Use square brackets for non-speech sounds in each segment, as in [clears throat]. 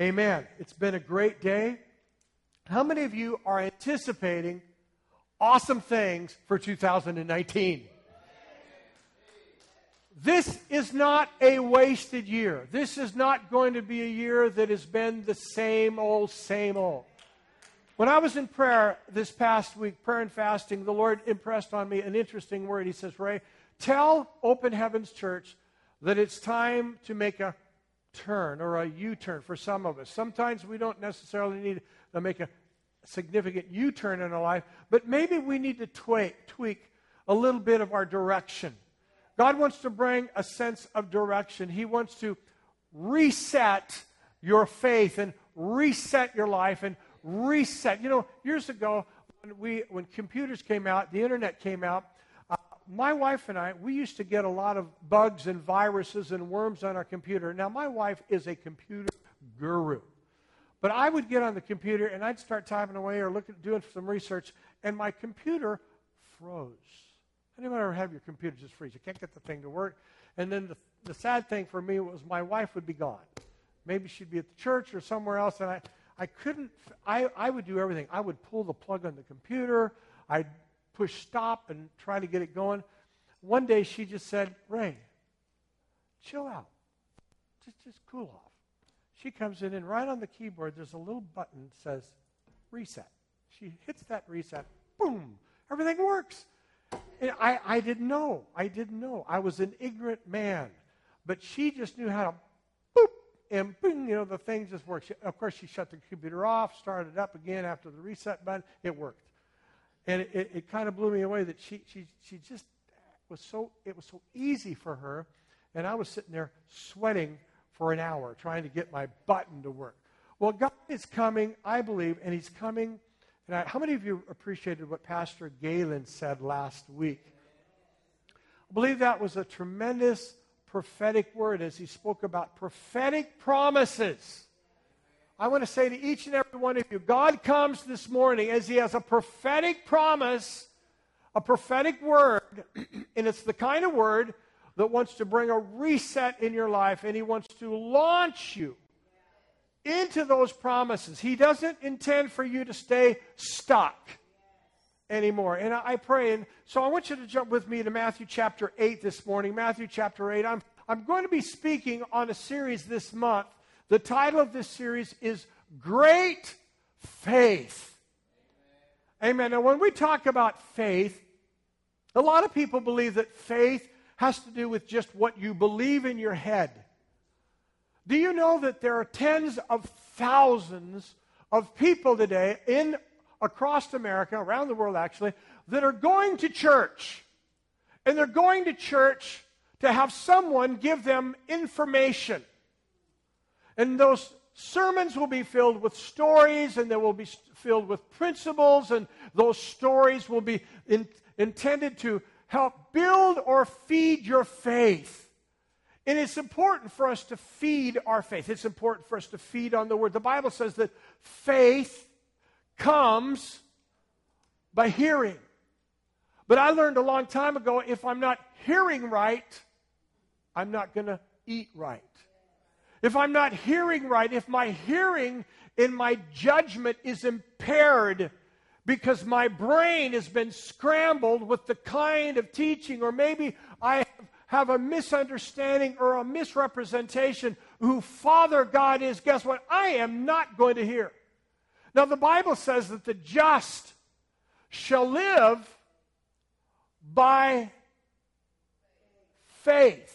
Amen. It's been a great day. How many of you are anticipating awesome things for 2019? This is not a wasted year. This is not going to be a year that has been the same old, same old. When I was in prayer this past week, prayer and fasting, the Lord impressed on me an interesting word. He says, Ray, tell Open Heavens Church that it's time to make a turn or a U turn for some of us. Sometimes we don't necessarily need to make a significant U turn in our life, but maybe we need to tweak, tweak a little bit of our direction. God wants to bring a sense of direction. He wants to reset your faith and reset your life and reset. You know, years ago, when, we, when computers came out, the internet came out, my wife and I, we used to get a lot of bugs and viruses and worms on our computer. Now, my wife is a computer guru. But I would get on the computer and I'd start typing away or looking, doing some research, and my computer froze. Anyone ever have your computer just freeze? You can't get the thing to work. And then the, the sad thing for me was my wife would be gone. Maybe she'd be at the church or somewhere else, and I, I couldn't, I, I would do everything. I would pull the plug on the computer, I'd push stop and try to get it going. One day she just said, Ray, chill out. Just, just cool off. She comes in, and right on the keyboard, there's a little button that says reset. She hits that reset, boom, everything works. I, I didn't know. I didn't know. I was an ignorant man. But she just knew how to boop and boom, you know, the thing just worked. She, of course, she shut the computer off, started it up again after the reset button. It worked. And it, it, it kind of blew me away that she, she, she just was so, it was so easy for her. And I was sitting there sweating for an hour trying to get my button to work. Well, God is coming, I believe, and He's coming and I, how many of you appreciated what Pastor Galen said last week? I believe that was a tremendous prophetic word as he spoke about prophetic promises. I want to say to each and every one of you God comes this morning as he has a prophetic promise, a prophetic word, [clears throat] and it's the kind of word that wants to bring a reset in your life, and he wants to launch you into those promises. He doesn't intend for you to stay stuck anymore. And I, pray, and so I want you to jump with me to Matthew chapter 8 this morning. Matthew chapter 8. I'm, I'm going to be speaking on a series this month. The title of this series is Great Faith. Amen. Now, when we talk about faith, a lot of people believe that faith has to do with just what you believe in your head. Do you know that there are tens of thousands of people today in across America, around the world actually, that are going to church. And they're going to church to have someone give them information. And those sermons will be filled with stories and they will be filled with principles, and those stories will be in, intended to help build or feed your faith. And it's important for us to feed our faith. It's important for us to feed on the Word. The Bible says that faith comes by hearing. But I learned a long time ago if I'm not hearing right, I'm not going to eat right. If I'm not hearing right, if my hearing in my judgment is impaired because my brain has been scrambled with the kind of teaching, or maybe I have a misunderstanding or a misrepresentation who Father God is, guess what? I am not going to hear. Now, the Bible says that the just shall live by faith.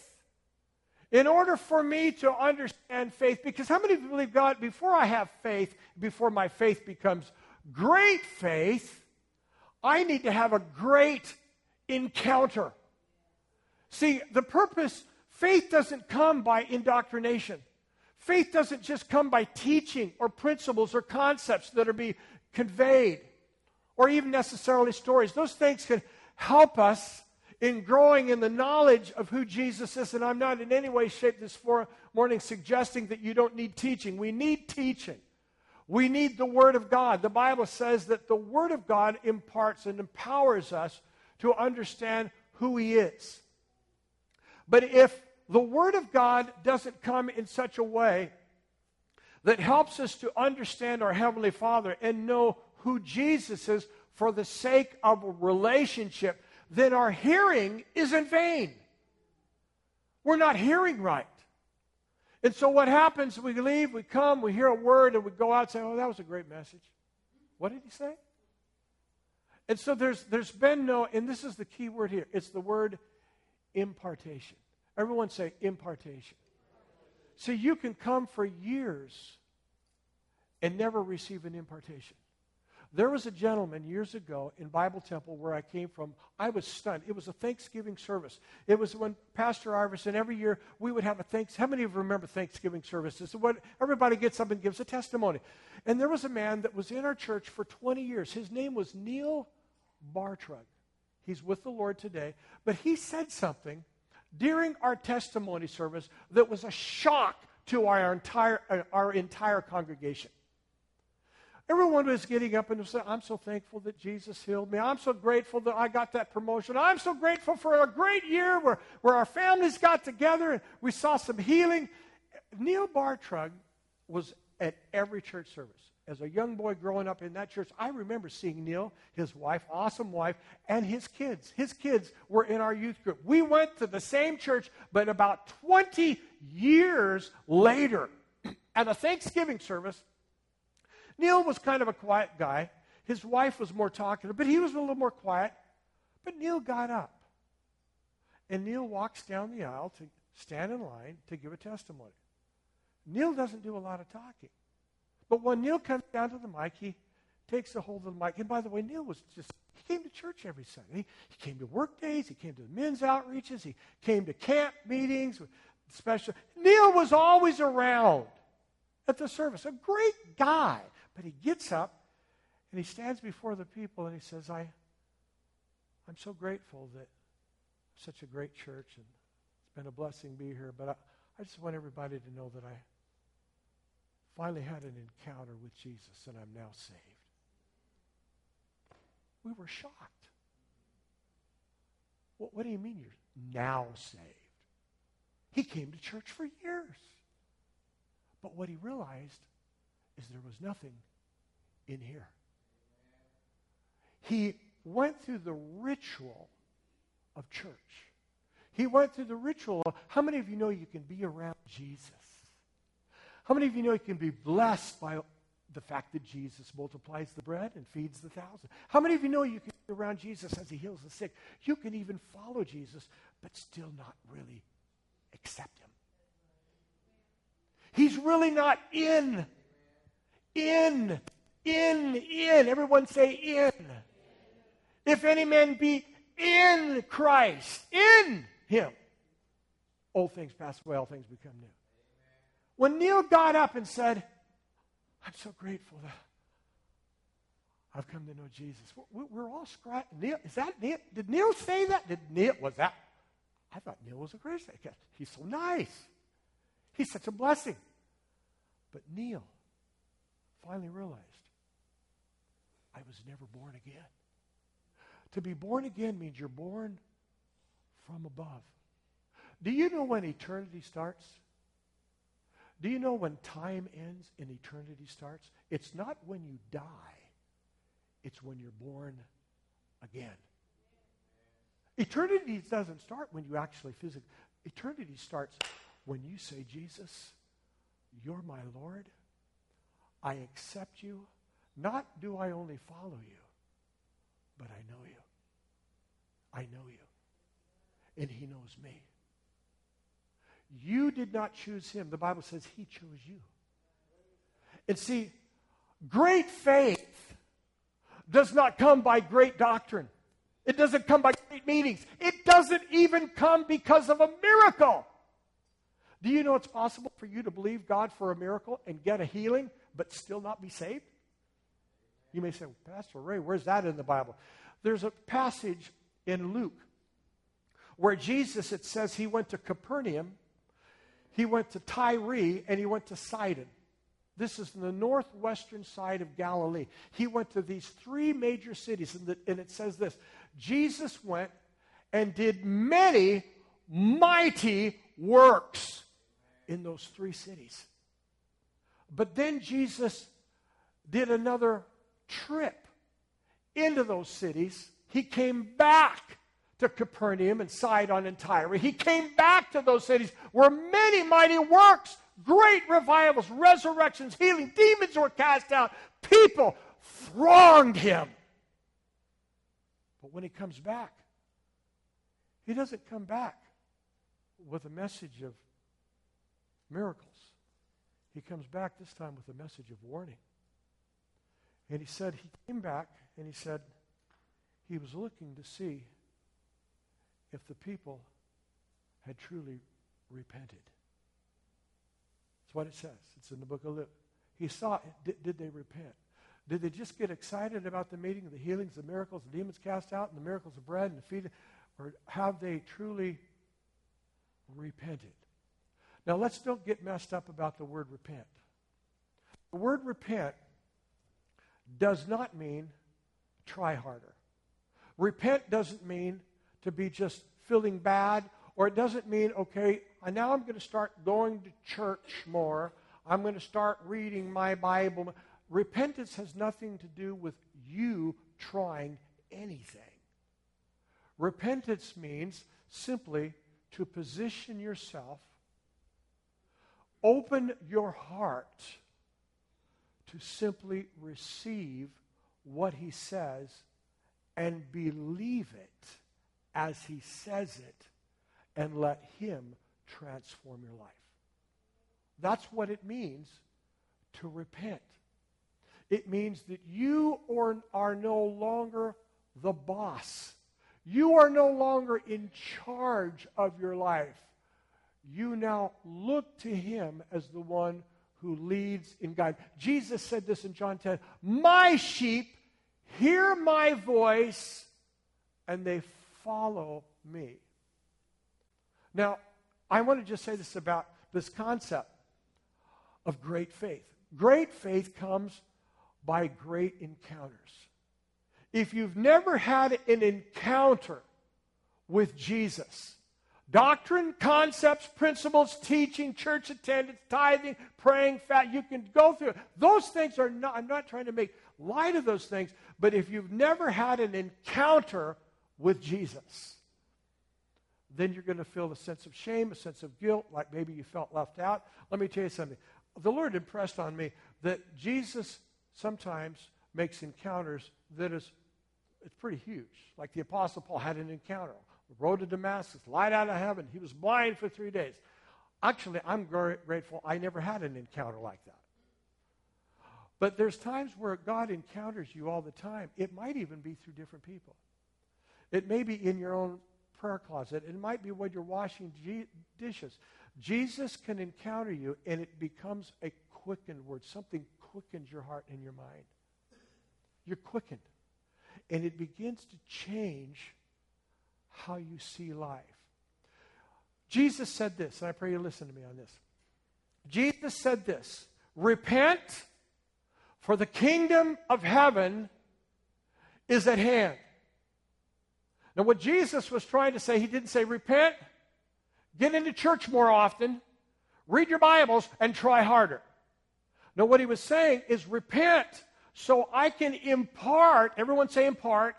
In order for me to understand faith, because how many believe God, before I have faith, before my faith becomes great faith, I need to have a great encounter. See, the purpose, faith doesn't come by indoctrination. Faith doesn't just come by teaching or principles or concepts that are being conveyed or even necessarily stories. Those things can help us in growing in the knowledge of who Jesus is. And I'm not in any way, shape, this morning suggesting that you don't need teaching. We need teaching. We need the Word of God. The Bible says that the Word of God imparts and empowers us to understand who He is. But if the Word of God doesn't come in such a way that helps us to understand our Heavenly Father and know who Jesus is for the sake of a relationship, then our hearing is in vain. We're not hearing right. And so what happens, we leave, we come, we hear a word, and we go out and say, oh, that was a great message. What did he say? And so there's, there's been no, and this is the key word here, it's the word impartation. Everyone say impartation. See, you can come for years and never receive an impartation. There was a gentleman years ago in Bible Temple where I came from. I was stunned. It was a Thanksgiving service. It was when Pastor Iverson, every year, we would have a thanks. How many of you remember Thanksgiving services? Everybody gets up and gives a testimony. And there was a man that was in our church for 20 years. His name was Neil Bartrug. He's with the Lord today. But he said something during our testimony service that was a shock to our entire, uh, our entire congregation. Everyone was getting up and saying, I'm so thankful that Jesus healed me. I'm so grateful that I got that promotion. I'm so grateful for a great year where, where our families got together and we saw some healing. Neil Bartrug was at every church service. As a young boy growing up in that church, I remember seeing Neil, his wife, awesome wife, and his kids. His kids were in our youth group. We went to the same church, but about 20 years later, [clears throat] at a Thanksgiving service, Neil was kind of a quiet guy. His wife was more talkative, but he was a little more quiet. But Neil got up. And Neil walks down the aisle to stand in line to give a testimony. Neil doesn't do a lot of talking. But when Neil comes down to the mic, he takes a hold of the mic. And by the way, Neil was just, he came to church every Sunday. He, came to work days. He came to the men's outreaches. He came to camp meetings. Special. Neil was always around at the service. A great guy. But he gets up and he stands before the people and he says, I, I'm so grateful that such a great church and it's been a blessing to be here. But I, I just want everybody to know that I finally had an encounter with Jesus and I'm now saved. We were shocked. What, what do you mean you're now saved? He came to church for years. But what he realized is there was nothing in here. He went through the ritual of church. He went through the ritual. Of, how many of you know you can be around Jesus? How many of you know you can be blessed by the fact that Jesus multiplies the bread and feeds the thousand? How many of you know you can be around Jesus as he heals the sick? You can even follow Jesus, but still not really accept him. He's really not in in, in, in. Everyone say in. If any man be in Christ, in him, old things pass away, all things become new. When Neil got up and said, I'm so grateful that I've come to know Jesus. We're all scratching. Neil, is that Neil? Did Neil say that? Did Neil, was that? I thought Neil was a Christian. He's so nice. He's such a blessing. But Neil finally realized I was never born again. To be born again means you're born from above. Do you know when eternity starts? Do you know when time ends and eternity starts? It's not when you die, it's when you're born again. Eternity doesn't start when you actually physically. Eternity starts when you say, Jesus, you're my Lord. I accept you. Not do I only follow you, but I know you. I know you. And he knows me. You did not choose him. The Bible says he chose you. And see, great faith does not come by great doctrine. It doesn't come by great meetings. It doesn't even come because of a miracle. Do you know it's possible for you to believe God for a miracle and get a healing but still not be saved? You may say, well, Pastor Ray, where's that in the Bible? There's a passage in Luke where Jesus, it says he went to Capernaum, he went to Tyre, and he went to Sidon. This is the northwestern side of Galilee. He went to these three major cities, and, the, and it says this Jesus went and did many mighty works in those three cities. But then Jesus did another trip into those cities. He came back to Capernaum and Sidon and Tyre. He came back to those cities where many mighty works, great revivals, resurrections, healing, demons were cast out. People thronged him. But when he comes back, he doesn't come back with a message of miracles. He comes back this time with a message of warning. And he said, he came back and he said, he was looking to see if the people had truly repented. That's what it says. It's in the book of Luke. He saw, did, did they repent? Did they just get excited about the meeting, the healings, the miracles, the demons cast out, and the miracles of bread and the feeding? Or have they truly repented? Now, let's don't get messed up about the word repent. The word repent does not mean try harder. Repent doesn't mean to be just feeling bad, or it doesn't mean, okay, now I'm going to start going to church more. I'm going to start reading my Bible. Repentance has nothing to do with you trying anything. Repentance means simply to position yourself, open your heart to simply receive what he says and believe it as he says it and let him transform your life. That's what it means to repent. It means that you are no longer the boss. You are no longer in charge of your life. You now look to him as the one who leads in God. Jesus said this in John 10 My sheep hear my voice and they follow me. Now, I want to just say this about this concept of great faith. Great faith comes by great encounters. If you've never had an encounter with Jesus, doctrine, concepts, principles, teaching, church attendance, tithing, praying, fat, you can go through. Those things are not, I'm not trying to make light of those things, but if you've never had an encounter with Jesus, then you're going to feel a sense of shame, a sense of guilt, like maybe you felt left out. Let me tell you something. The Lord impressed on me that Jesus sometimes makes encounters that is it's pretty huge. Like the Apostle Paul had an encounter. Road to Damascus, light out of heaven. He was blind for three days. Actually, I'm grateful I never had an encounter like that. But there's times where God encounters you all the time. It might even be through different people. It may be in your own prayer closet. It might be when you're washing G- dishes. Jesus can encounter you, and it becomes a quickened word. Something quickens your heart and your mind. You're quickened. And it begins to change how you see life. Jesus said this, and I pray you listen to me on this. Jesus said this Repent, for the kingdom of heaven is at hand. Now, what Jesus was trying to say, he didn't say, repent, get into church more often, read your Bibles, and try harder. No, what he was saying is repent so I can impart, everyone say impart.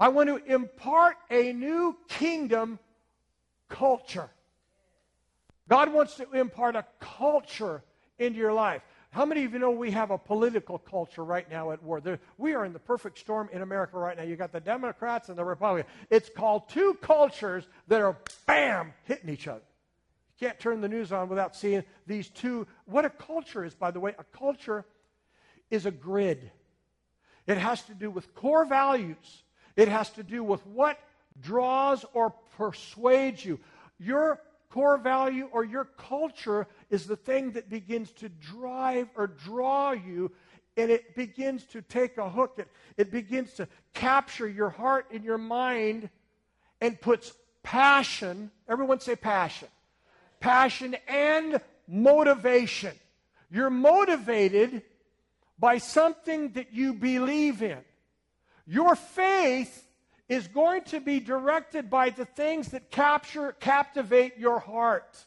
I want to impart a new kingdom culture. God wants to impart a culture into your life. How many of you know we have a political culture right now at war? There, we are in the perfect storm in America right now. You got the Democrats and the Republicans. It's called two cultures that are bam hitting each other. You can't turn the news on without seeing these two. What a culture is, by the way, a culture is a grid. It has to do with core values. It has to do with what draws or persuades you. Your core value or your culture is the thing that begins to drive or draw you and it begins to take a hook it, it begins to capture your heart and your mind and puts passion everyone say passion passion and motivation you're motivated by something that you believe in your faith is going to be directed by the things that capture, captivate your heart.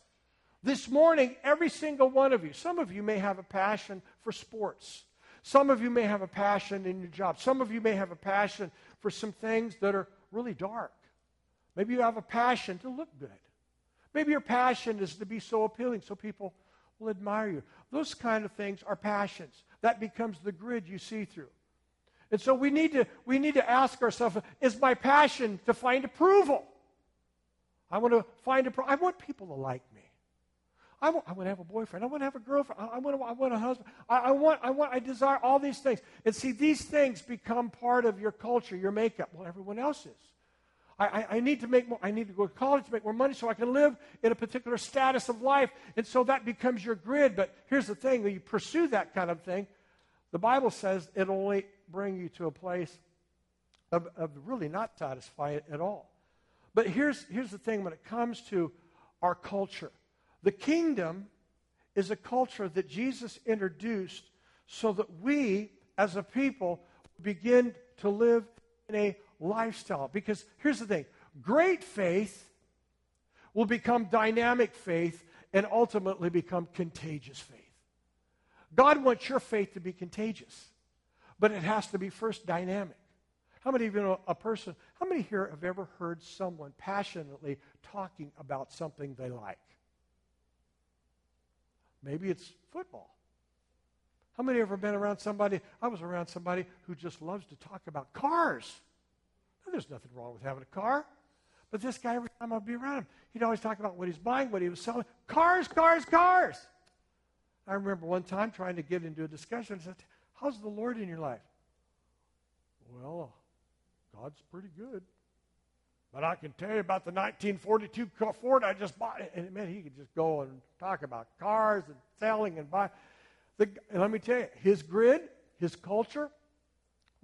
This morning, every single one of you, some of you may have a passion for sports. Some of you may have a passion in your job. Some of you may have a passion for some things that are really dark. Maybe you have a passion to look good. Maybe your passion is to be so appealing so people will admire you. Those kind of things are passions. That becomes the grid you see through. And so we need to, we need to ask ourselves is my passion to find approval? I want to find approval. I want people to like me. I want, I want to have a boyfriend. I want to have a girlfriend. I, I want, to, I want a husband. I, I, want, I want, I desire all these things. And see, these things become part of your culture, your makeup. Well, everyone else is. I, I, need to make more, I need to go to college to make more money so I can live in a particular status of life. And so that becomes your grid. But here's the thing when you pursue that kind of thing, the Bible says it'll only bring you to a place of, of really not satisfying at all. But here's, here's the thing when it comes to our culture the kingdom is a culture that Jesus introduced so that we, as a people, begin to live in a lifestyle. Because here's the thing great faith will become dynamic faith and ultimately become contagious faith. God wants your faith to be contagious, but it has to be first dynamic. How many of you know a person? How many here have ever heard someone passionately talking about something they like? Maybe it's football. How many ever been around somebody? I was around somebody who just loves to talk about cars. Now, there's nothing wrong with having a car. But this guy, every time I'd be around him, he'd always talk about what he's buying, what he was selling. Cars, cars, cars. I remember one time trying to get into a discussion. I said, How's the Lord in your life? Well, uh, God's pretty good. But I can tell you about the 1942 Ford I just bought. And man, he could just go and talk about cars and selling and buying. The, and let me tell you, his grid, his culture,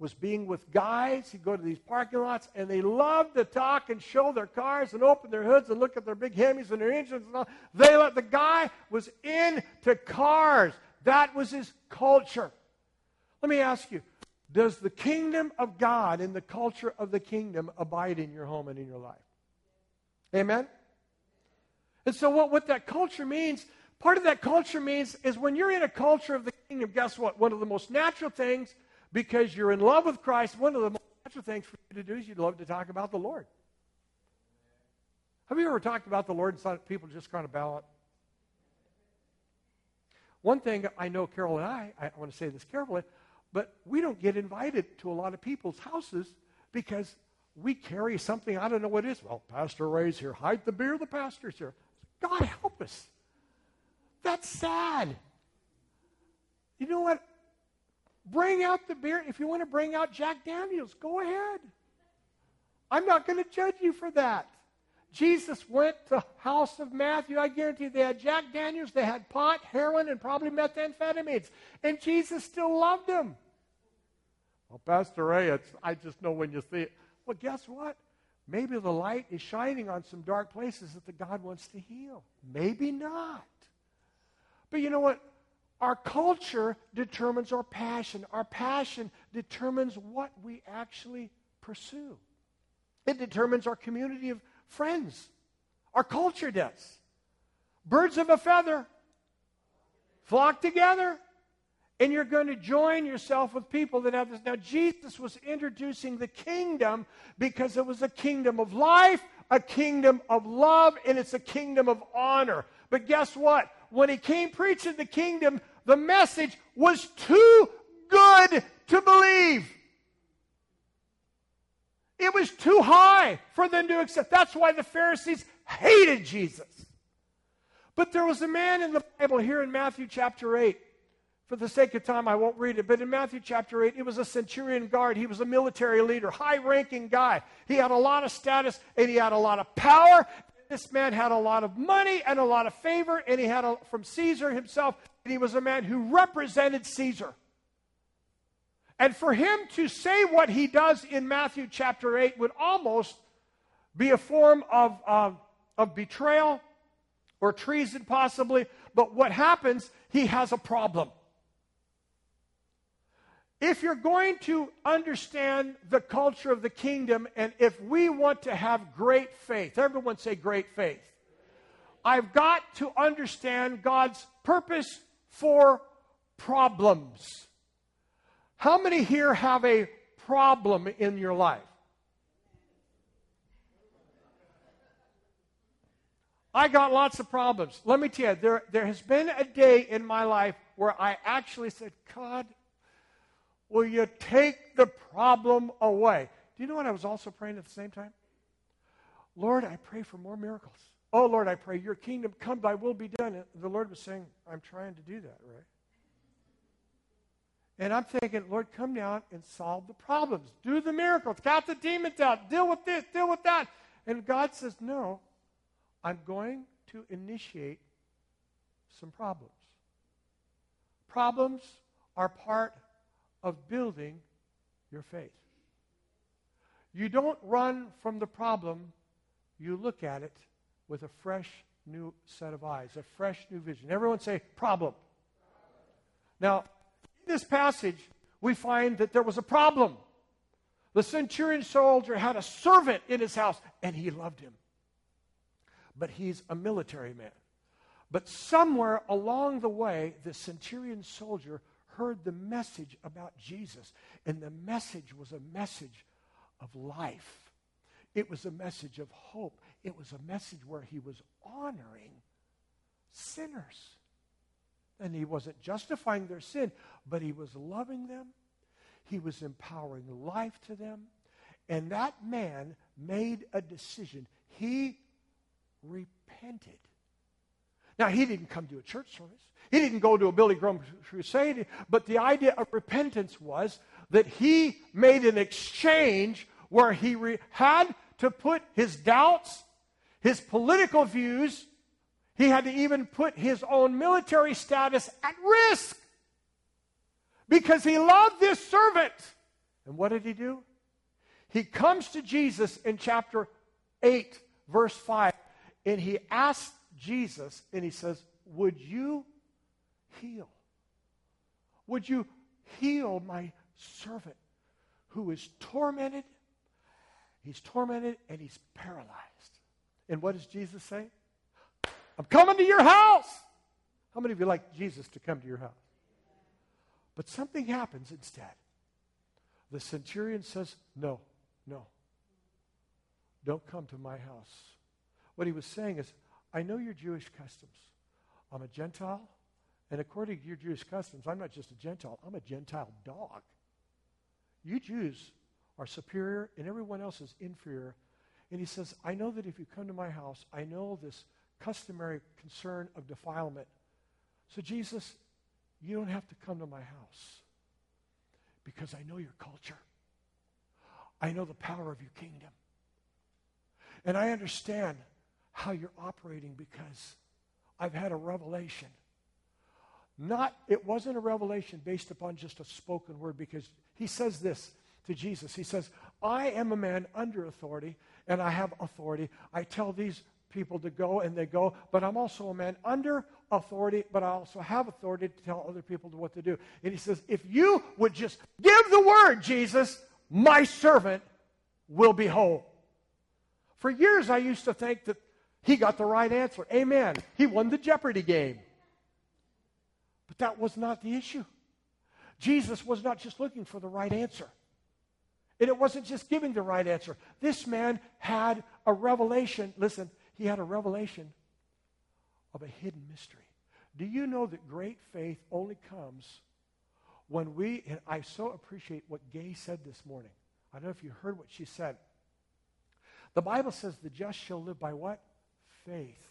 was being with guys. He'd go to these parking lots, and they loved to talk and show their cars and open their hoods and look at their big Hemis and their engines and all. They let the guy was into cars. That was his culture. Let me ask you, does the kingdom of God and the culture of the kingdom abide in your home and in your life? Amen? And so, what, what that culture means, part of that culture means is when you're in a culture of the kingdom, guess what? One of the most natural things, because you're in love with Christ, one of the most natural things for you to do is you'd love to talk about the Lord. Have you ever talked about the Lord and thought people just kind of bow? One thing I know Carol and I, I want to say this carefully, but we don't get invited to a lot of people's houses because we carry something, I don't know what it is. Well, Pastor Ray's here. Hide the beer, the pastor's here. God help us. That's sad. You know what? Bring out the beer. If you want to bring out Jack Daniels, go ahead. I'm not going to judge you for that. Jesus went to house of Matthew. I guarantee they had Jack Daniels, they had pot, heroin, and probably methamphetamines. And Jesus still loved them. Well, Pastor Ray, I just know when you see it. Well, guess what? Maybe the light is shining on some dark places that the God wants to heal. Maybe not. But you know what? Our culture determines our passion. Our passion determines what we actually pursue. It determines our community of friends. Our culture does. Birds of a feather flock together, and you're going to join yourself with people that have this. Now, Jesus was introducing the kingdom because it was a kingdom of life, a kingdom of love, and it's a kingdom of honor. But guess what? When he came preaching the kingdom, the message was too good to believe. It was too high for them to accept. That's why the Pharisees hated Jesus. But there was a man in the Bible here in Matthew chapter 8. For the sake of time, I won't read it. But in Matthew chapter 8, it was a centurion guard. He was a military leader, high ranking guy. He had a lot of status and he had a lot of power. This man had a lot of money and a lot of favor, and he had a, from Caesar himself, and he was a man who represented Caesar. And for him to say what he does in Matthew chapter 8 would almost be a form of, of, of betrayal or treason, possibly. But what happens, he has a problem. If you're going to understand the culture of the kingdom, and if we want to have great faith, everyone say great faith. I've got to understand God's purpose for problems. How many here have a problem in your life? I got lots of problems. Let me tell you, there, there has been a day in my life where I actually said, God, will you take the problem away? Do you know what I was also praying at the same time? Lord, I pray for more miracles. Oh, Lord, I pray your kingdom come, thy will be done. And the Lord was saying, I'm trying to do that, right? And I'm thinking, Lord, come down and solve the problems. Do the miracles. Cast the demons out. Deal with this. Deal with that. And God says, No, I'm going to initiate some problems. Problems are part of building your faith. You don't run from the problem, you look at it with a fresh new set of eyes, a fresh new vision. Everyone say, problem. Now, this passage, we find that there was a problem. The centurion soldier had a servant in his house, and he loved him. But he's a military man. But somewhere along the way, the centurion soldier heard the message about Jesus, and the message was a message of life. It was a message of hope. It was a message where he was honoring sinners. And he wasn't justifying their sin, but he was loving them. He was empowering life to them. And that man made a decision. He repented. Now, he didn't come to a church service. He didn't go to a Billy Graham crusade. But the idea of repentance was that he made an exchange where he re- had to put his doubts, his political views, he had to even put his own military status at risk because he loved this servant. And what did he do? He comes to Jesus in chapter 8, verse 5, and he asks Jesus, and he says, Would you heal? Would you heal my servant who is tormented He's tormented and he's paralyzed. And what does Jesus say? I'm coming to your house. How many of you like Jesus to come to your house? But something happens instead. The centurion says, No, no. Don't come to my house. What he was saying is, I know your Jewish customs. I'm a Gentile, and according to your Jewish customs, I'm not just a Gentile, I'm a Gentile dog. You Jews are superior and everyone else is inferior. And he says, I know that if you come to my house, I know this customary concern of defilement. So, Jesus, you don't have to come to my house because I know your culture. I know the power of your kingdom. And I understand how you're operating because I've had a revelation. Not, it wasn't a revelation based upon just a spoken word because he says this to Jesus. He says, I am a man under authority, and I have authority. I tell these people to go, and they go, but I'm also a man under authority, but I also have authority to tell other people what to do. And he says, If you would just give the word, Jesus, my servant will be whole. For years, I used to think that he got the right answer. Amen. He won the Jeopardy game. But that was not the issue. Jesus was not just looking for the right answer. And it wasn't just giving the right answer. This man had a revelation. Listen, he had a revelation of a hidden mystery. Do you know that great faith only comes when we, and I so appreciate what Gay said this morning. I don't know if you heard what she said. The Bible says the just shall live by what? Faith.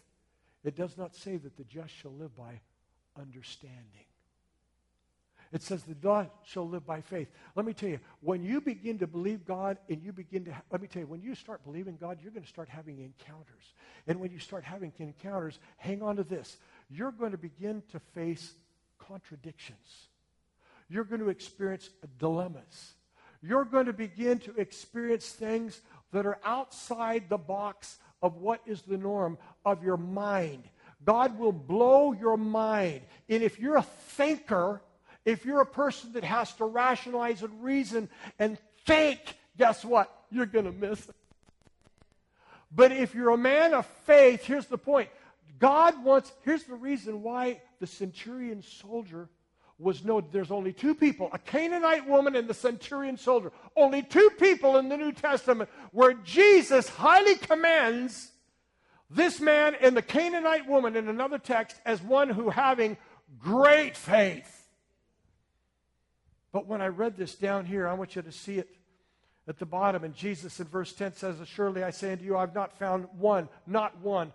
It does not say that the just shall live by understanding. It says the just shall live by faith. Let me tell you, when you begin to believe God and you begin to, let me tell you, when you start believing God, you're going to start having encounters. And when you start having encounters, hang on to this. You're going to begin to face contradictions. You're going to experience dilemmas. You're going to begin to experience things that are outside the box of what is the norm of your mind. God will blow your mind. And if you're a thinker, if you're a person that has to rationalize and reason and think, guess what? You're going to miss it. But if you're a man of faith, here's the point God wants, here's the reason why the centurion soldier was no, there's only two people a Canaanite woman and the centurion soldier. Only two people in the New Testament where Jesus highly commends this man and the Canaanite woman in another text as one who having great faith. But when I read this down here, I want you to see it at the bottom. And Jesus in verse 10 says, Surely I say unto you, I've not found one, not one,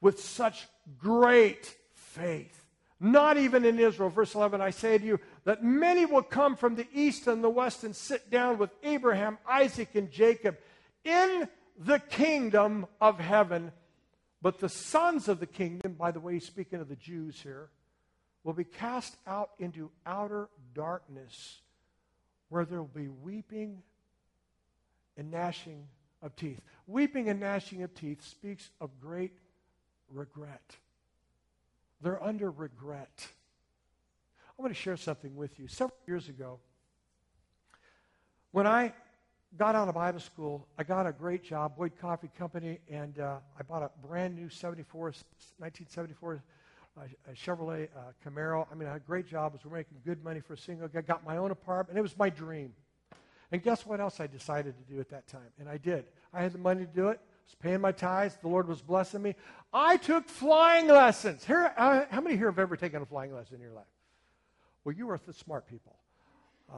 with such great faith not even in Israel. Verse 11, I say to you that many will come from the east and the west and sit down with Abraham, Isaac, and Jacob in the kingdom of heaven. But the sons of the kingdom, by the way, speaking of the Jews here, will be cast out into outer darkness where there will be weeping and gnashing of teeth. Weeping and gnashing of teeth speaks of great regret. They're under regret. I want to share something with you. Several years ago, when I got out of Bible school, I got a great job, Boyd Coffee Company, and uh, I bought a brand new 74, 1974 uh, Chevrolet uh, Camaro. I mean, I had a great job. I was making good money for a single. I got my own apartment. It was my dream. And guess what else I decided to do at that time? And I did. I had the money to do it I was paying my tithes. The Lord was blessing me. I took flying lessons. Here, uh, how many here have ever taken a flying lesson in your life? Well, you are the smart people. Uh,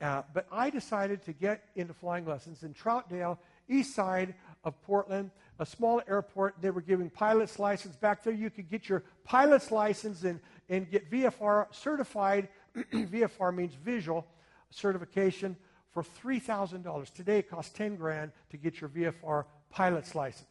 uh, but I decided to get into flying lessons in Troutdale, east side of Portland, a small airport. They were giving pilot's license. Back there, you could get your pilot's license and, and get VFR certified. [clears throat] VFR means visual certification for $3,000. Today, it costs 10 grand to get your VFR pilot's license.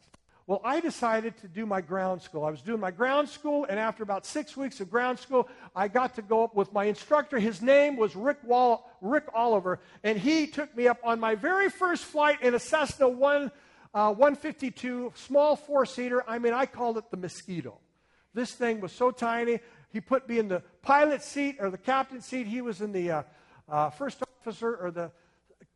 Well, I decided to do my ground school. I was doing my ground school, and after about six weeks of ground school, I got to go up with my instructor. His name was Rick, Wall- Rick Oliver, and he took me up on my very first flight in a Cessna 1, uh, 152, small four seater. I mean, I called it the mosquito. This thing was so tiny. He put me in the pilot seat or the captain seat. He was in the uh, uh, first officer or the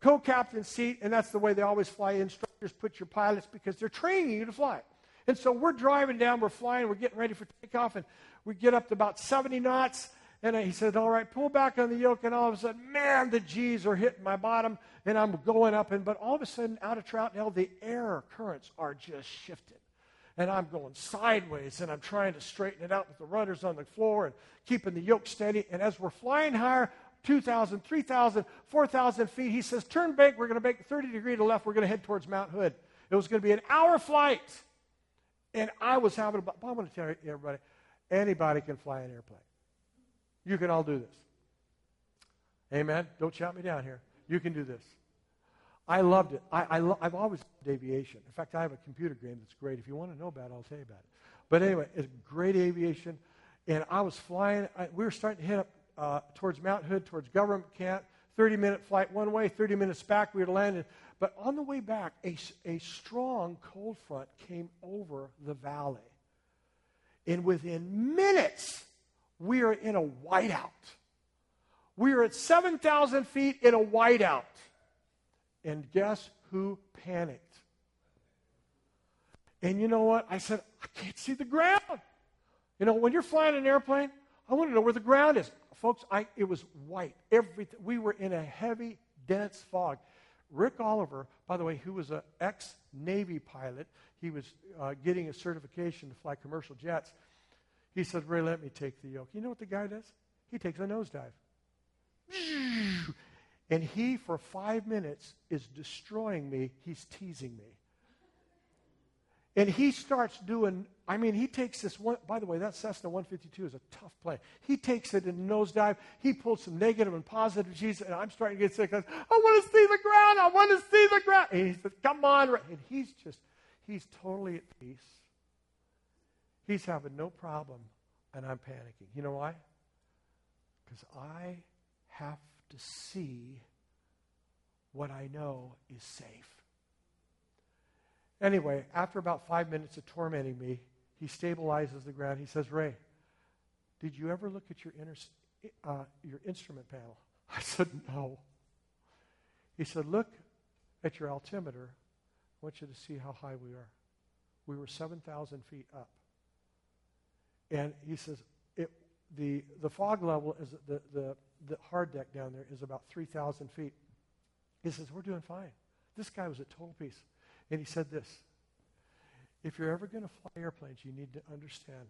co captain seat, and that's the way they always fly. Instructors put your pilots because they're training you to fly. And so we're driving down, we're flying, we're getting ready for takeoff, and we get up to about 70 knots. And he said, All right, pull back on the yoke. And all of a sudden, man, the G's are hitting my bottom, and I'm going up. And but all of a sudden, out of Troutdale, the air currents are just shifting. And I'm going sideways, and I'm trying to straighten it out with the rudders on the floor and keeping the yoke steady. And as we're flying higher, 2,000, 3,000, 4,000 feet. He says, turn bank. We're going to make 30 degree to left. We're going to head towards Mount Hood. It was going to be an hour flight. And I was having a, I'm going to tell everybody, anybody can fly an airplane. You can all do this. Amen. Don't shout me down here. You can do this. I loved it. I, I I've always loved aviation. In fact, I have a computer game that's great. If you want to know about it, I'll tell you about it. But anyway, it's great aviation. And I was flying. I, we were starting to hit up uh, towards Mount Hood, towards government camp. 30 minute flight one way, 30 minutes back, we had landed. But on the way back, a, a strong cold front came over the valley. And within minutes, we are in a whiteout. We are at 7,000 feet in a whiteout. And guess who panicked? And you know what? I said, I can't see the ground. You know, when you're flying an airplane, I want to know where the ground is. Folks, I, it was white. Everything. We were in a heavy, dense fog. Rick Oliver, by the way, who was an ex Navy pilot, he was uh, getting a certification to fly commercial jets. He said, Ray, let me take the yoke. You know what the guy does? He takes a nosedive. And he, for five minutes, is destroying me. He's teasing me. And he starts doing, I mean, he takes this one, by the way, that Cessna 152 is a tough plane. He takes it in a nosedive. He pulls some negative and positive G's, and I'm starting to get sick. I, want to see the ground. I want to see the ground. And he says, come on. And he's just, he's totally at peace. He's having no problem, and I'm panicking. You know why? Because I have to see what I know is safe. Anyway, after about five minutes of tormenting me, he stabilizes the ground. He says, Ray, did you ever look at your, inner, uh, your instrument panel? [laughs] I said, no. He said, look at your altimeter. I want you to see how high we are. We were 7,000 feet up. And he says, it, the, the fog level is the, the, the hard deck down there is about 3,000 feet. He says, We're doing fine. This guy was a total piece. And he said this If you're ever going to fly airplanes, you need to understand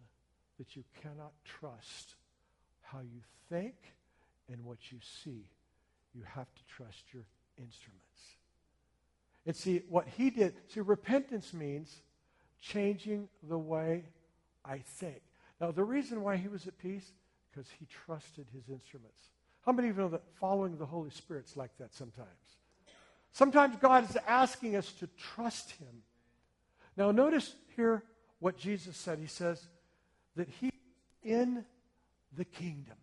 that you cannot trust how you think and what you see. You have to trust your instruments. And see, what he did, see, repentance means changing the way I think. Now, the reason why he was at peace, because he trusted his instruments. How many of you know that following the Holy Spirit's like that sometimes? Sometimes God is asking us to trust him. Now, notice here what Jesus said. He says that he in the kingdom.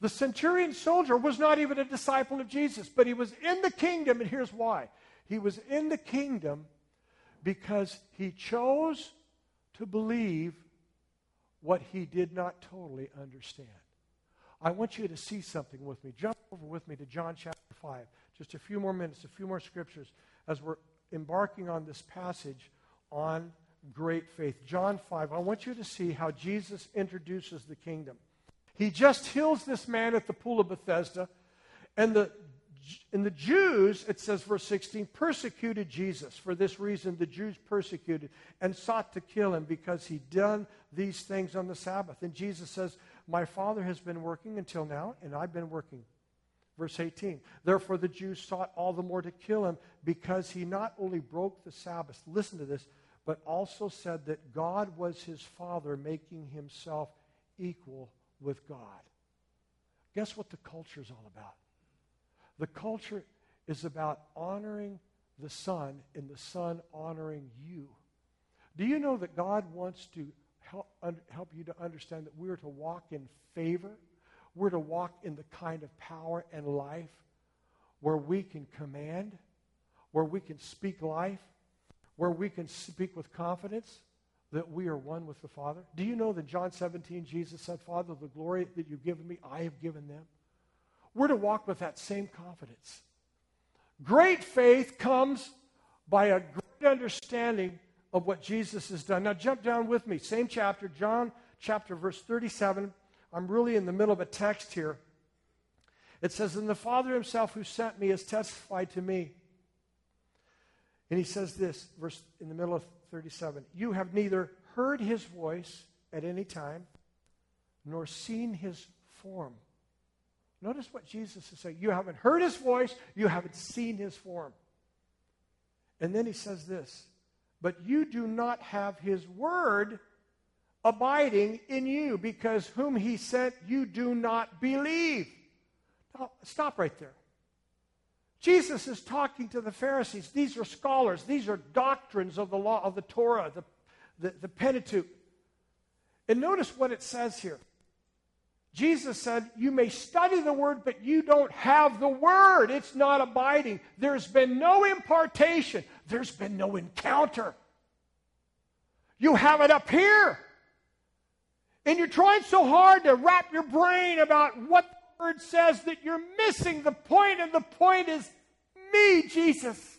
The centurion soldier was not even a disciple of Jesus, but he was in the kingdom, and here's why. He was in the kingdom because he chose to believe what he did not totally understand. I want you to see something with me. Jump over with me to John chapter 5. Just a few more minutes, a few more scriptures as we're embarking on this passage on great faith. John 5. I want you to see how Jesus introduces the kingdom. He just heals this man at the pool of Bethesda, and the and the Jews, it says, verse 16, persecuted Jesus. For this reason, the Jews persecuted and sought to kill him because he'd done these things on the Sabbath. And Jesus says, My Father has been working until now, and I've been working. Verse 18, therefore the Jews sought all the more to kill him because he not only broke the Sabbath, listen to this, but also said that God was his Father, making himself equal with God. Guess what the culture is all about? The culture is about honoring the Son and the Son honoring you. Do you know that God wants to help, un, help you to understand that we're to walk in favor? We're to walk in the kind of power and life where we can command, where we can speak life, where we can speak with confidence that we are one with the Father? Do you know that John 17, Jesus said, Father, the glory that you've given me, I have given them? We're to walk with that same confidence. Great faith comes by a great understanding of what Jesus has done. Now, jump down with me. Same chapter, John chapter, verse 37. I'm really in the middle of a text here. It says, And the Father himself who sent me has testified to me. And he says this, verse in the middle of 37 You have neither heard his voice at any time, nor seen his form. Notice what Jesus is saying. You haven't heard his voice, you haven't seen his form. And then he says this But you do not have his word abiding in you, because whom he sent you do not believe. Now, stop right there. Jesus is talking to the Pharisees. These are scholars, these are doctrines of the law, of the Torah, the, the, the Pentateuch. And notice what it says here. Jesus said, You may study the word, but you don't have the word. It's not abiding. There's been no impartation, there's been no encounter. You have it up here. And you're trying so hard to wrap your brain about what the word says that you're missing the point, and the point is me, Jesus.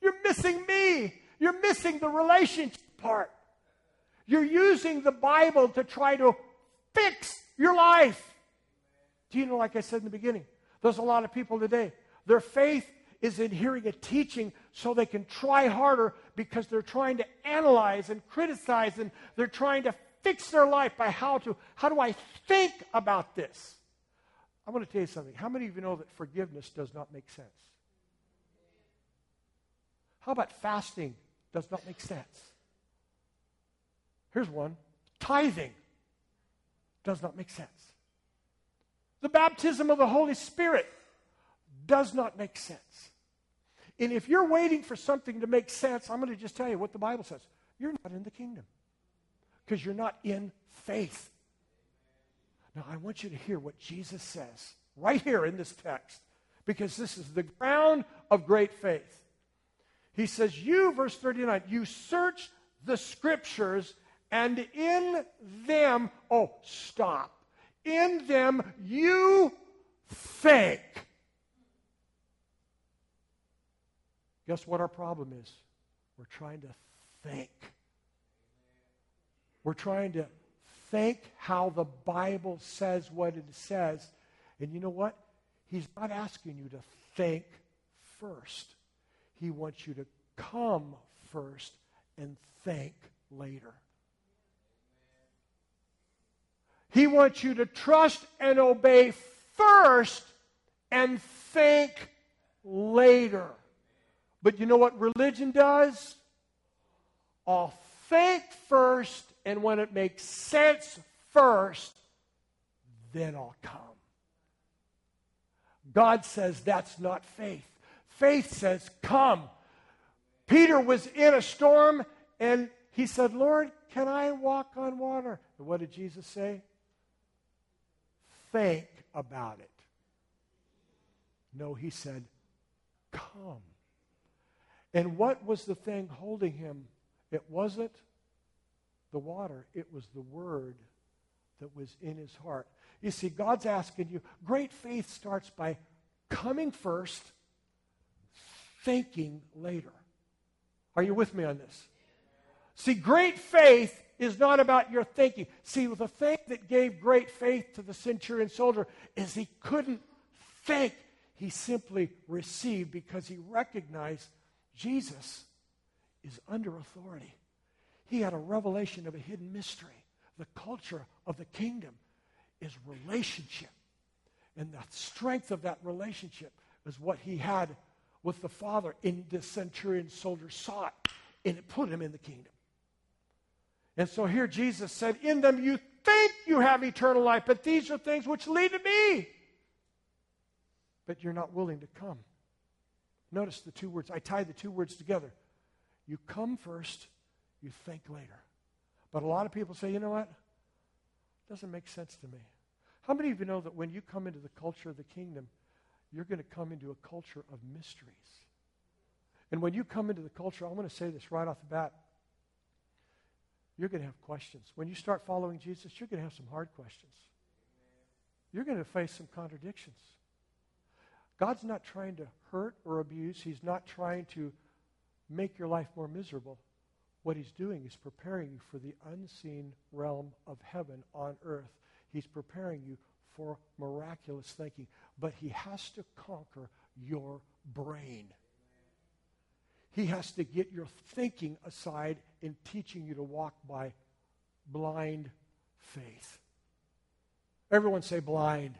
You're missing me. You're missing the relationship part. You're using the Bible to try to fix your life. Do you know, like I said in the beginning, there's a lot of people today, their faith is in hearing a teaching so they can try harder because they're trying to analyze and criticize and they're trying to fix their life by how to how do I think about this? I want to tell you something. How many of you know that forgiveness does not make sense? How about fasting does not make sense? Here's one. Tithing does not make sense. The baptism of the Holy Spirit does not make sense. And if you're waiting for something to make sense, I'm going to just tell you what the Bible says. You're not in the kingdom because you're not in faith. Now, I want you to hear what Jesus says right here in this text because this is the ground of great faith. He says, You, verse 39, you search the scriptures and in them, oh, stop. In them you think. Guess what our problem is? We're trying to think. We're trying to think how the Bible says what it says. And you know what? He's not asking you to think first. He wants you to come first and think later. He wants you to trust and obey first and think later. But you know what religion does? I'll think first, and when it makes sense first, then I'll come. God says that's not faith. Faith says, Come. Peter was in a storm, and he said, Lord, can I walk on water? And what did Jesus say? Think about it. No, he said, Come. And what was the thing holding him? It wasn't the water, it was the word that was in his heart. You see, God's asking you, great faith starts by coming first, thinking later. Are you with me on this? See, great faith is not about your thinking. See, the thing that gave great faith to the centurion soldier is he couldn't think. He simply received because he recognized Jesus is under authority. He had a revelation of a hidden mystery. The culture of the kingdom is relationship. And the strength of that relationship is what he had with the Father in the centurion soldier saw it, and it put him in the kingdom. And so here Jesus said, In them you think you have eternal life, but these are things which lead to me. But you're not willing to come. Notice the two words. I tie the two words together. You come first, you think later. But a lot of people say, you know what? It doesn't make sense to me. How many of you know that when you come into the culture of the kingdom, you're going to come into a culture of mysteries? And when you come into the culture, I'm going to say this right off the bat. You're going to have questions. When you start following Jesus, you're going to have some hard questions. You're going to face some contradictions. God's not trying to hurt or abuse, He's not trying to make your life more miserable. What He's doing is preparing you for the unseen realm of heaven on earth. He's preparing you for miraculous thinking. But He has to conquer your brain. He has to get your thinking aside in teaching you to walk by blind faith. Everyone say blind.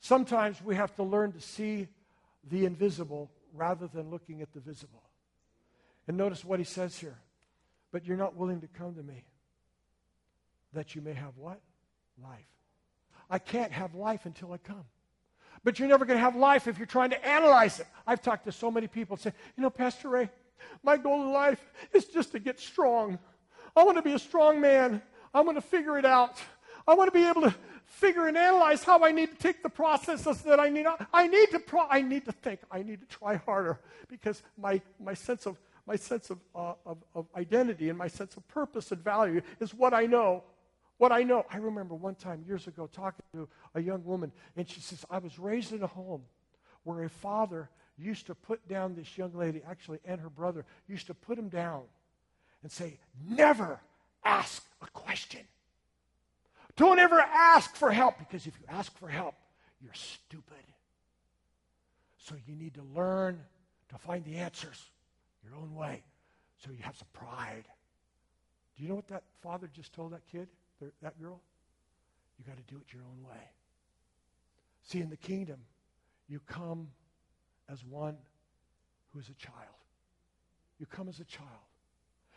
Sometimes we have to learn to see the invisible rather than looking at the visible. And notice what he says here. But you're not willing to come to me that you may have what? Life. I can't have life until I come. But you're never going to have life if you're trying to analyze it. I've talked to so many people say, you know, Pastor Ray, my goal in life is just to get strong. I want to be a strong man. I want to figure it out. I want to be able to figure and analyze how I need to take the processes that I need. I need to pro- I need to think. I need to try harder because my, my sense of my sense of, uh, of, of identity and my sense of purpose and value is what I know. What I know. I remember one time years ago talking to a young woman, and she says, I was raised in a home where a father used to put down this young lady, actually, and her brother, used to put him down and say, Never ask a question. Don't ever ask for help because if you ask for help, you're stupid. So you need to learn to find the answers your own way so you have some pride. Do you know what that father just told that kid, that girl? You got to do it your own way. See, in the kingdom, you come as one who is a child. You come as a child.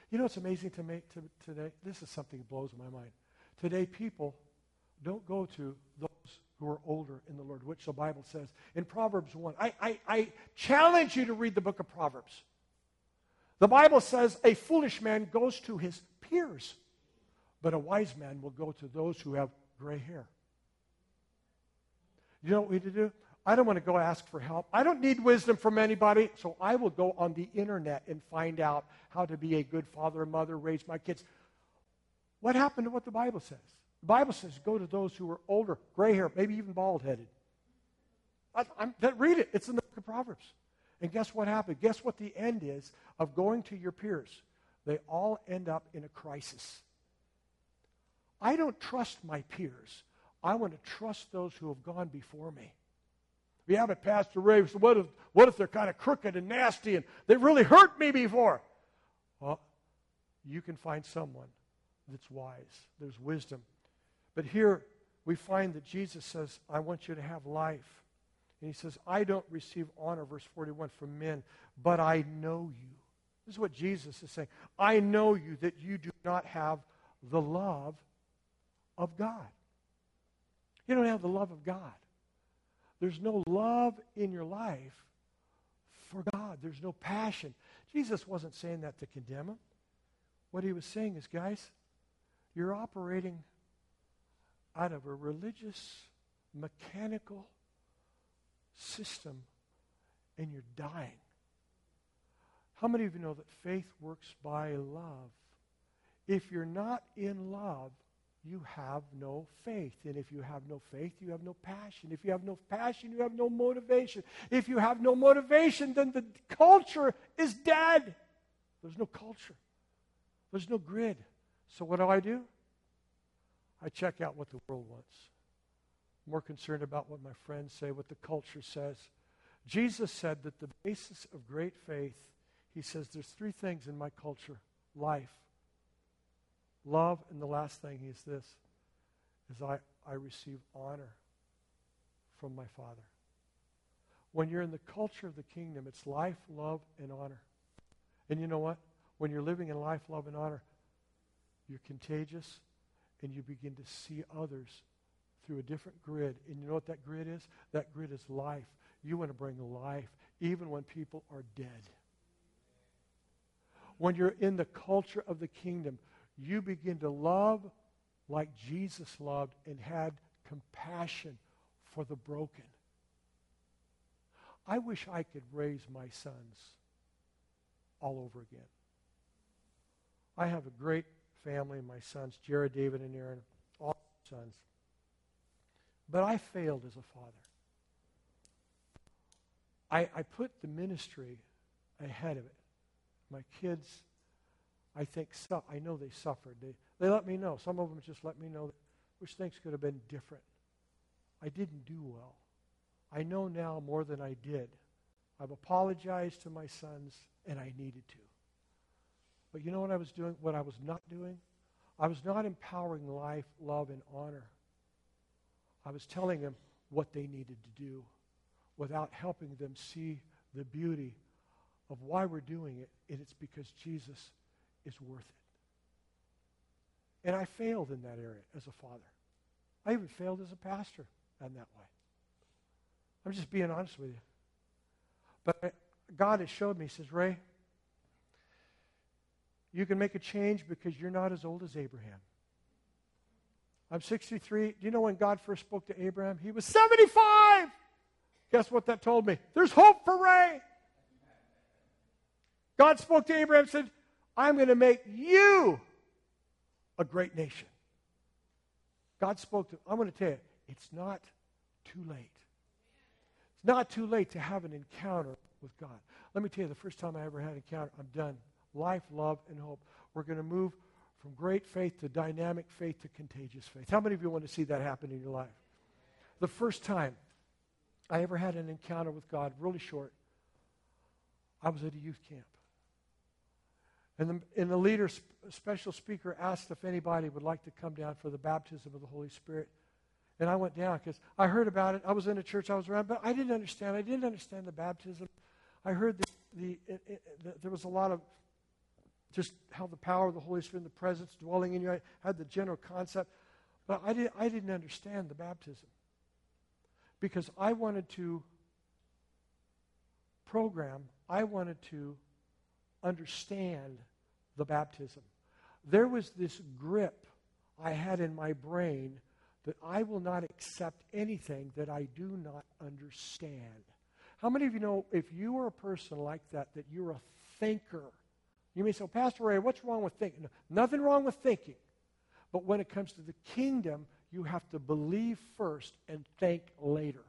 You know what's amazing to me to, today? This is something that blows my mind. Today, people don't go to those who are older in the Lord, which the Bible says in Proverbs 1. I, I, I challenge you to read the book of Proverbs. The Bible says a foolish man goes to his peers, but a wise man will go to those who have gray hair. You know what we need to do? I don't want to go ask for help. I don't need wisdom from anybody, so I will go on the internet and find out how to be a good father and mother, raise my kids. What happened to what the Bible says? The Bible says go to those who are older, gray hair, maybe even bald headed. Read it. It's in the book of Proverbs. And guess what happened? Guess what the end is of going to your peers? They all end up in a crisis. I don't trust my peers. I want to trust those who have gone before me. We have it, Pastor Ray. So what if, what if they're kind of crooked and nasty and they really hurt me before? Well, you can find someone that's wise. There's wisdom. But here we find that Jesus says, I want you to have life. And he says, I don't receive honor, verse 41, from men, but I know you. This is what Jesus is saying. I know you that you do not have the love of God. You don't have the love of God. There's no love in your life for God. There's no passion. Jesus wasn't saying that to condemn him. What he was saying is, guys, you're operating out of a religious, mechanical system and you're dying. How many of you know that faith works by love? If you're not in love, you have no faith. And if you have no faith, you have no passion. If you have no passion, you have no motivation. If you have no motivation, then the culture is dead. There's no culture, there's no grid. So, what do I do? I check out what the world wants. More concerned about what my friends say, what the culture says. Jesus said that the basis of great faith, he says, there's three things in my culture life, love, and the last thing is this, is I, I receive honor from my Father. When you're in the culture of the kingdom, it's life, love, and honor. And you know what? When you're living in life, love, and honor, you're contagious, and you begin to see others through a different grid. And you know what that grid is? That grid is life. You want to bring life even when people are dead. When you're in the culture of the kingdom, you begin to love like Jesus loved and had compassion for the broken. I wish I could raise my sons all over again. I have a great family, my sons, Jared, David, and Aaron, all sons. But I failed as a father. I, I put the ministry ahead of it. My kids, I think, su- I know they suffered. They, they let me know. Some of them just let me know which things could have been different. I didn't do well. I know now more than I did. I've apologized to my sons, and I needed to. But you know what I was doing? What I was not doing? I was not empowering life, love, and honor. I was telling them what they needed to do without helping them see the beauty of why we're doing it, and it's because Jesus is worth it. And I failed in that area as a father. I even failed as a pastor in that way. I'm just being honest with you. But God has showed me, says, Ray, you can make a change because you're not as old as Abraham. I'm 63. Do you know when God first spoke to Abraham? He was 75. Guess what that told me? There's hope for Ray. God spoke to Abraham and said, I'm going to make you a great nation. God spoke to, I'm going to tell you, it's not too late. It's not too late to have an encounter with God. Let me tell you, the first time I ever had an encounter, I'm done life, love, and hope. We're going to move from great faith to dynamic faith to contagious faith. How many of you want to see that happen in your life? The first time I ever had an encounter with God, really short, I was at a youth camp. And the, and the leader, special speaker, asked if anybody would like to come down for the baptism of the Holy Spirit. And I went down because I heard about it. I was in a church I was around, but I didn't understand. I didn't understand the baptism. I heard the, the, it, it, the there was a lot of just how the power of the Holy Spirit and the presence dwelling in you. I had the general concept, but I, did, I didn't understand the baptism because I wanted to program, I wanted to understand the baptism. There was this grip I had in my brain that I will not accept anything that I do not understand. How many of you know if you are a person like that, that you're a thinker? You may say, well, Pastor Ray, what's wrong with thinking? nothing wrong with thinking. But when it comes to the kingdom, you have to believe first and think later.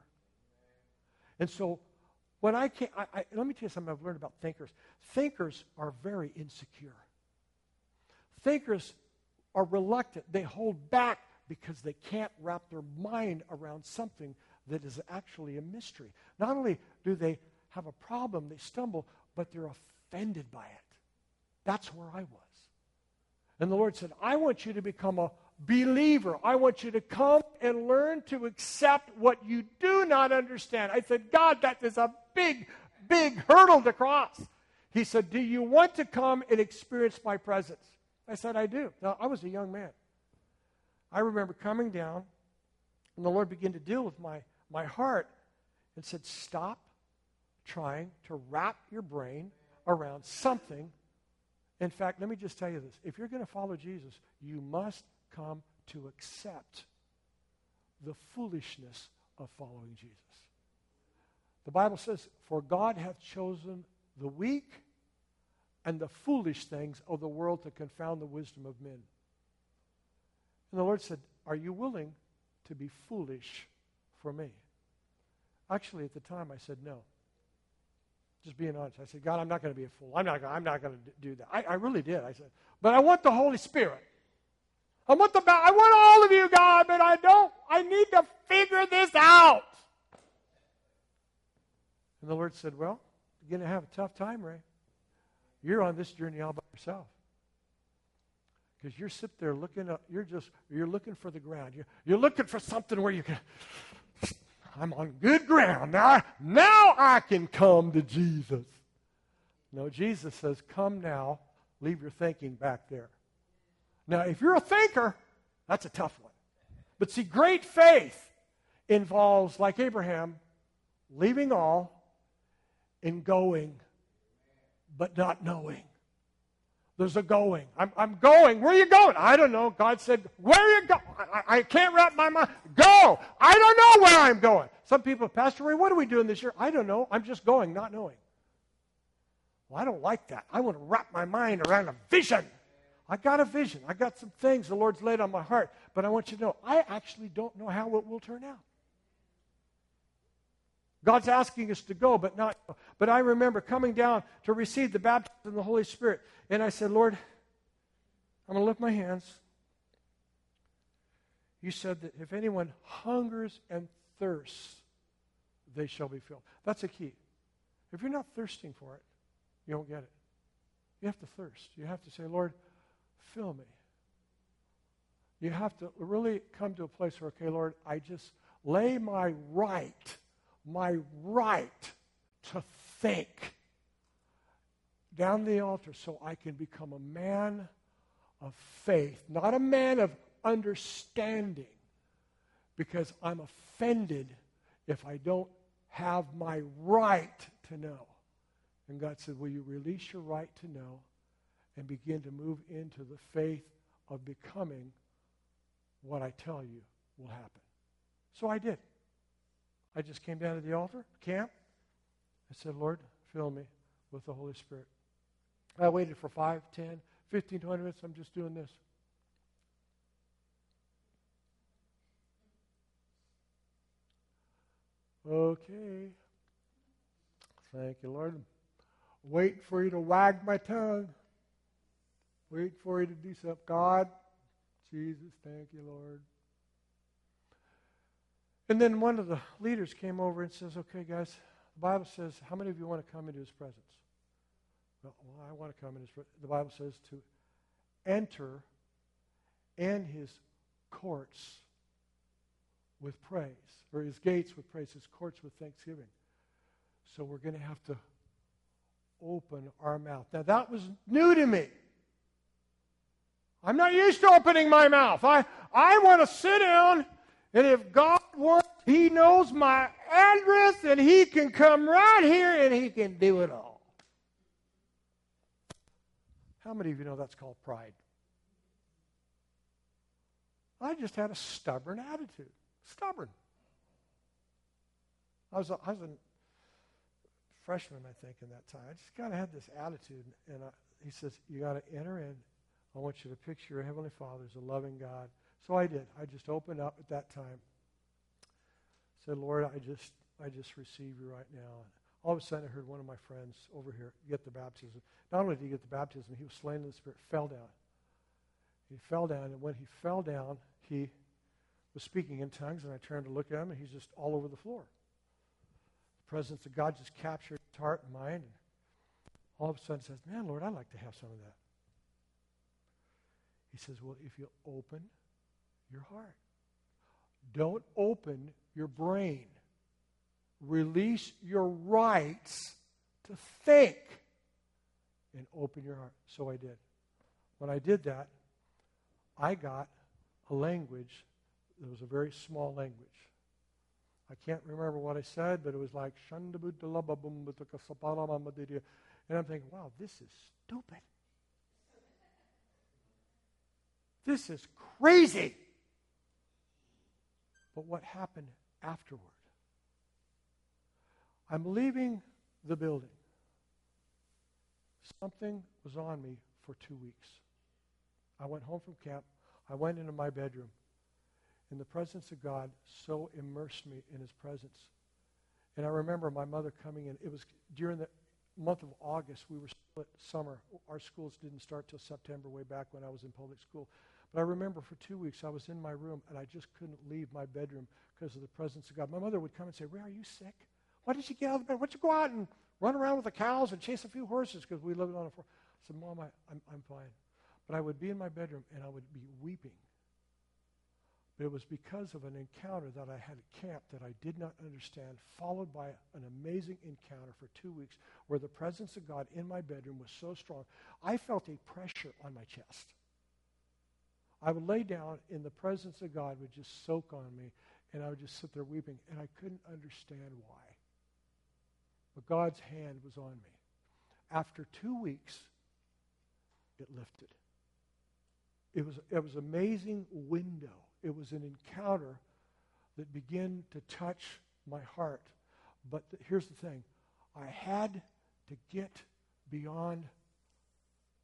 And so, when I can't, I, I, let me tell you something I've learned about thinkers. Thinkers are very insecure. Thinkers are reluctant. They hold back because they can't wrap their mind around something that is actually a mystery. Not only do they have a problem, they stumble, but they're offended by it. That's where I was. And the Lord said, I want you to become a believer. I want you to come and learn to accept what you do not understand. I said, God, that is a big, big hurdle to cross. He said, Do you want to come and experience my presence? I said, I do. Now, I was a young man. I remember coming down, and the Lord began to deal with my, my heart and said, Stop trying to wrap your brain around something. In fact, let me just tell you this if you're going to follow Jesus, you must come to accept the foolishness of following Jesus. The Bible says, For God hath chosen the weak and the foolish things of the world to confound the wisdom of men. And the Lord said, Are you willing to be foolish for me? Actually, at the time, I said no. Just being honest. I said, God, I'm not going to be a fool. I'm not, gonna, I'm not going to do that. I, I really did. I said, but I want the Holy Spirit. I want the I want all of you, God, but I don't. I need to figure this out. And the Lord said, Well, you're going to have a tough time, Ray. You're on this journey all by yourself. Because you're sitting there looking up, you're just, you're looking for the ground. You're, you're looking for something where you can, I'm on good ground. Now, now I can come to Jesus. No, Jesus says, Come now, leave your thinking back there. Now, if you're a thinker, that's a tough one. But see, great faith involves, like Abraham, leaving all and going, but not knowing. There's a going. I'm, I'm going. Where are you going? I don't know. God said, Where are you going? I, I can't wrap my mind. Go. I don't know where I'm going. Some people, Pastor Ray, what are we doing this year? I don't know. I'm just going, not knowing. Well, I don't like that. I want to wrap my mind around a vision. I got a vision. I got some things the Lord's laid on my heart. But I want you to know, I actually don't know how it will turn out. God's asking us to go, but not. But I remember coming down to receive the baptism of the Holy Spirit. And I said, Lord, I'm going to lift my hands. You said that if anyone hungers and thirsts, they shall be filled. That's a key. If you're not thirsting for it, you don't get it. You have to thirst. You have to say, Lord, fill me. You have to really come to a place where, okay, Lord, I just lay my right, my right to think down the altar so I can become a man of faith, not a man of understanding, because I'm offended if I don't have my right to know. And God said, Will you release your right to know? and begin to move into the faith of becoming what I tell you will happen. So I did. I just came down to the altar, camp. I said, Lord, fill me with the Holy Spirit. I waited for 5, 10, 15, 20 minutes. I'm just doing this. Okay. Thank you, Lord. Wait for you to wag my tongue. Wait for you to do something. God, Jesus, thank you, Lord. And then one of the leaders came over and says, Okay, guys, the Bible says, how many of you want to come into his presence? Well, well I want to come in his presence. The Bible says to enter in his courts with praise, or his gates with praise, his courts with thanksgiving. So we're going to have to open our mouth. Now, that was new to me. I'm not used to opening my mouth. I, I want to sit down, and if God He knows my address, and He can come right here and He can do it all. How many of you know that's called pride? I just had a stubborn attitude. Stubborn. I was a, I was a freshman, I think, in that time. I just kind of had this attitude, and I, he says, "You got to enter in I want you to picture your Heavenly Father as a loving God. So I did. I just opened up at that time. Said, Lord, I just I just receive you right now. All of a sudden I heard one of my friends over here get the baptism. Not only did he get the baptism, he was slain in the Spirit, fell down. He fell down, and when he fell down, he was speaking in tongues, and I turned to look at him, and he's just all over the floor. The presence of God just captured his heart and mind, and all of a sudden says, Man, Lord, I'd like to have some of that. He says, Well, if you open your heart, don't open your brain. Release your rights to think and open your heart. So I did. When I did that, I got a language that was a very small language. I can't remember what I said, but it was like, and I'm thinking, wow, this is stupid. This is crazy. But what happened afterward? I'm leaving the building. Something was on me for two weeks. I went home from camp. I went into my bedroom. And the presence of God so immersed me in his presence. And I remember my mother coming in. It was during the month of August. We were still at summer. Our schools didn't start till September, way back when I was in public school. But I remember for two weeks I was in my room and I just couldn't leave my bedroom because of the presence of God. My mother would come and say, Ray, are you sick? Why did you get out of bed? Why don't you go out and run around with the cows and chase a few horses because we lived on a farm? I said, Mom, I, I'm, I'm fine. But I would be in my bedroom and I would be weeping. But it was because of an encounter that I had at camp that I did not understand, followed by an amazing encounter for two weeks where the presence of God in my bedroom was so strong. I felt a pressure on my chest. I would lay down in the presence of God would just soak on me, and I would just sit there weeping, and I couldn't understand why. But God's hand was on me. After two weeks, it lifted. It was, it was amazing window. It was an encounter that began to touch my heart. But here's the thing I had to get beyond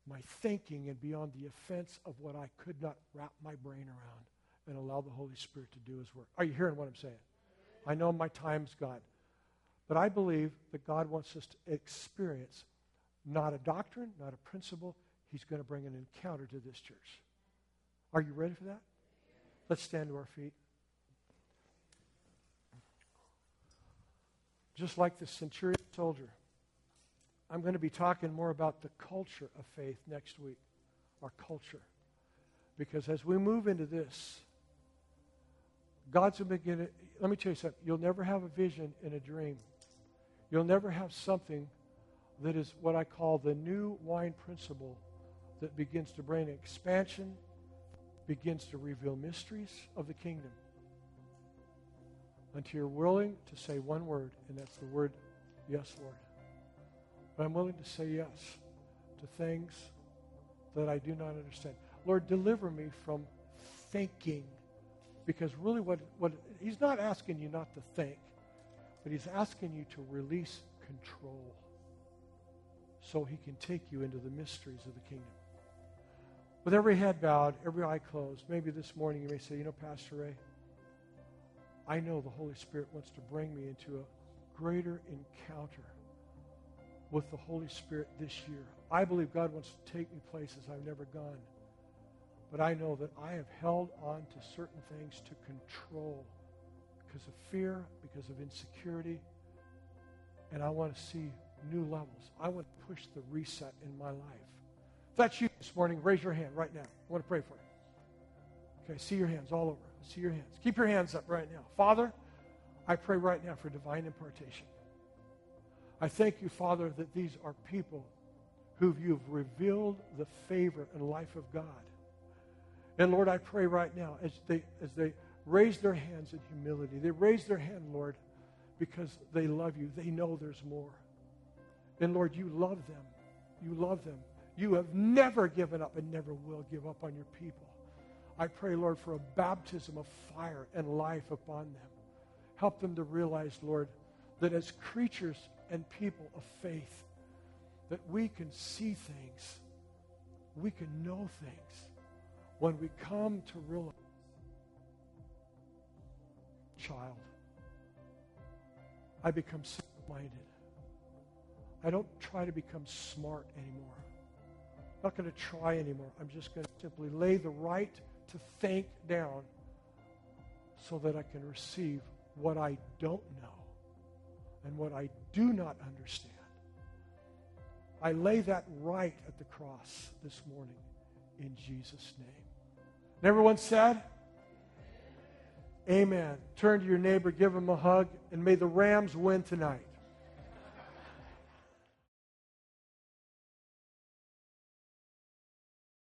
my thinking and beyond the offense of what I could not wrap my brain around and allow the Holy Spirit to do his work. Are you hearing what I'm saying? I know my time's gone. But I believe that God wants us to experience not a doctrine, not a principle. He's going to bring an encounter to this church. Are you ready for that? Let's stand to our feet. Just like the centurion soldier, I'm going to be talking more about the culture of faith next week, our culture. Because as we move into this, God's going to begin. Let me tell you something. You'll never have a vision in a dream. You'll never have something that is what I call the new wine principle that begins to bring expansion, begins to reveal mysteries of the kingdom. Until you're willing to say one word, and that's the word, yes, Lord. But I'm willing to say yes to things that I do not understand. Lord, deliver me from thinking. Because really, what, what He's not asking you not to think. But he's asking you to release control so he can take you into the mysteries of the kingdom. With every head bowed, every eye closed, maybe this morning you may say, you know, Pastor Ray, I know the Holy Spirit wants to bring me into a greater encounter with the Holy Spirit this year. I believe God wants to take me places I've never gone. But I know that I have held on to certain things to control because of fear, because of insecurity. And I want to see new levels. I want to push the reset in my life. If that's you this morning, raise your hand right now. I want to pray for you. Okay, see your hands all over. See your hands. Keep your hands up right now. Father, I pray right now for divine impartation. I thank you, Father, that these are people who you've revealed the favor and life of God. And Lord, I pray right now as they as they raise their hands in humility. They raise their hand, Lord, because they love you. They know there's more. And Lord, you love them. You love them. You have never given up and never will give up on your people. I pray, Lord, for a baptism of fire and life upon them. Help them to realize, Lord, that as creatures and people of faith, that we can see things, we can know things when we come to realize child. I become simple minded. I don't try to become smart anymore. I'm not going to try anymore. I'm just going to simply lay the right to think down so that I can receive what I don't know and what I do not understand. I lay that right at the cross this morning in Jesus' name. And everyone said, Amen. Turn to your neighbor, give him a hug, and may the Rams win tonight.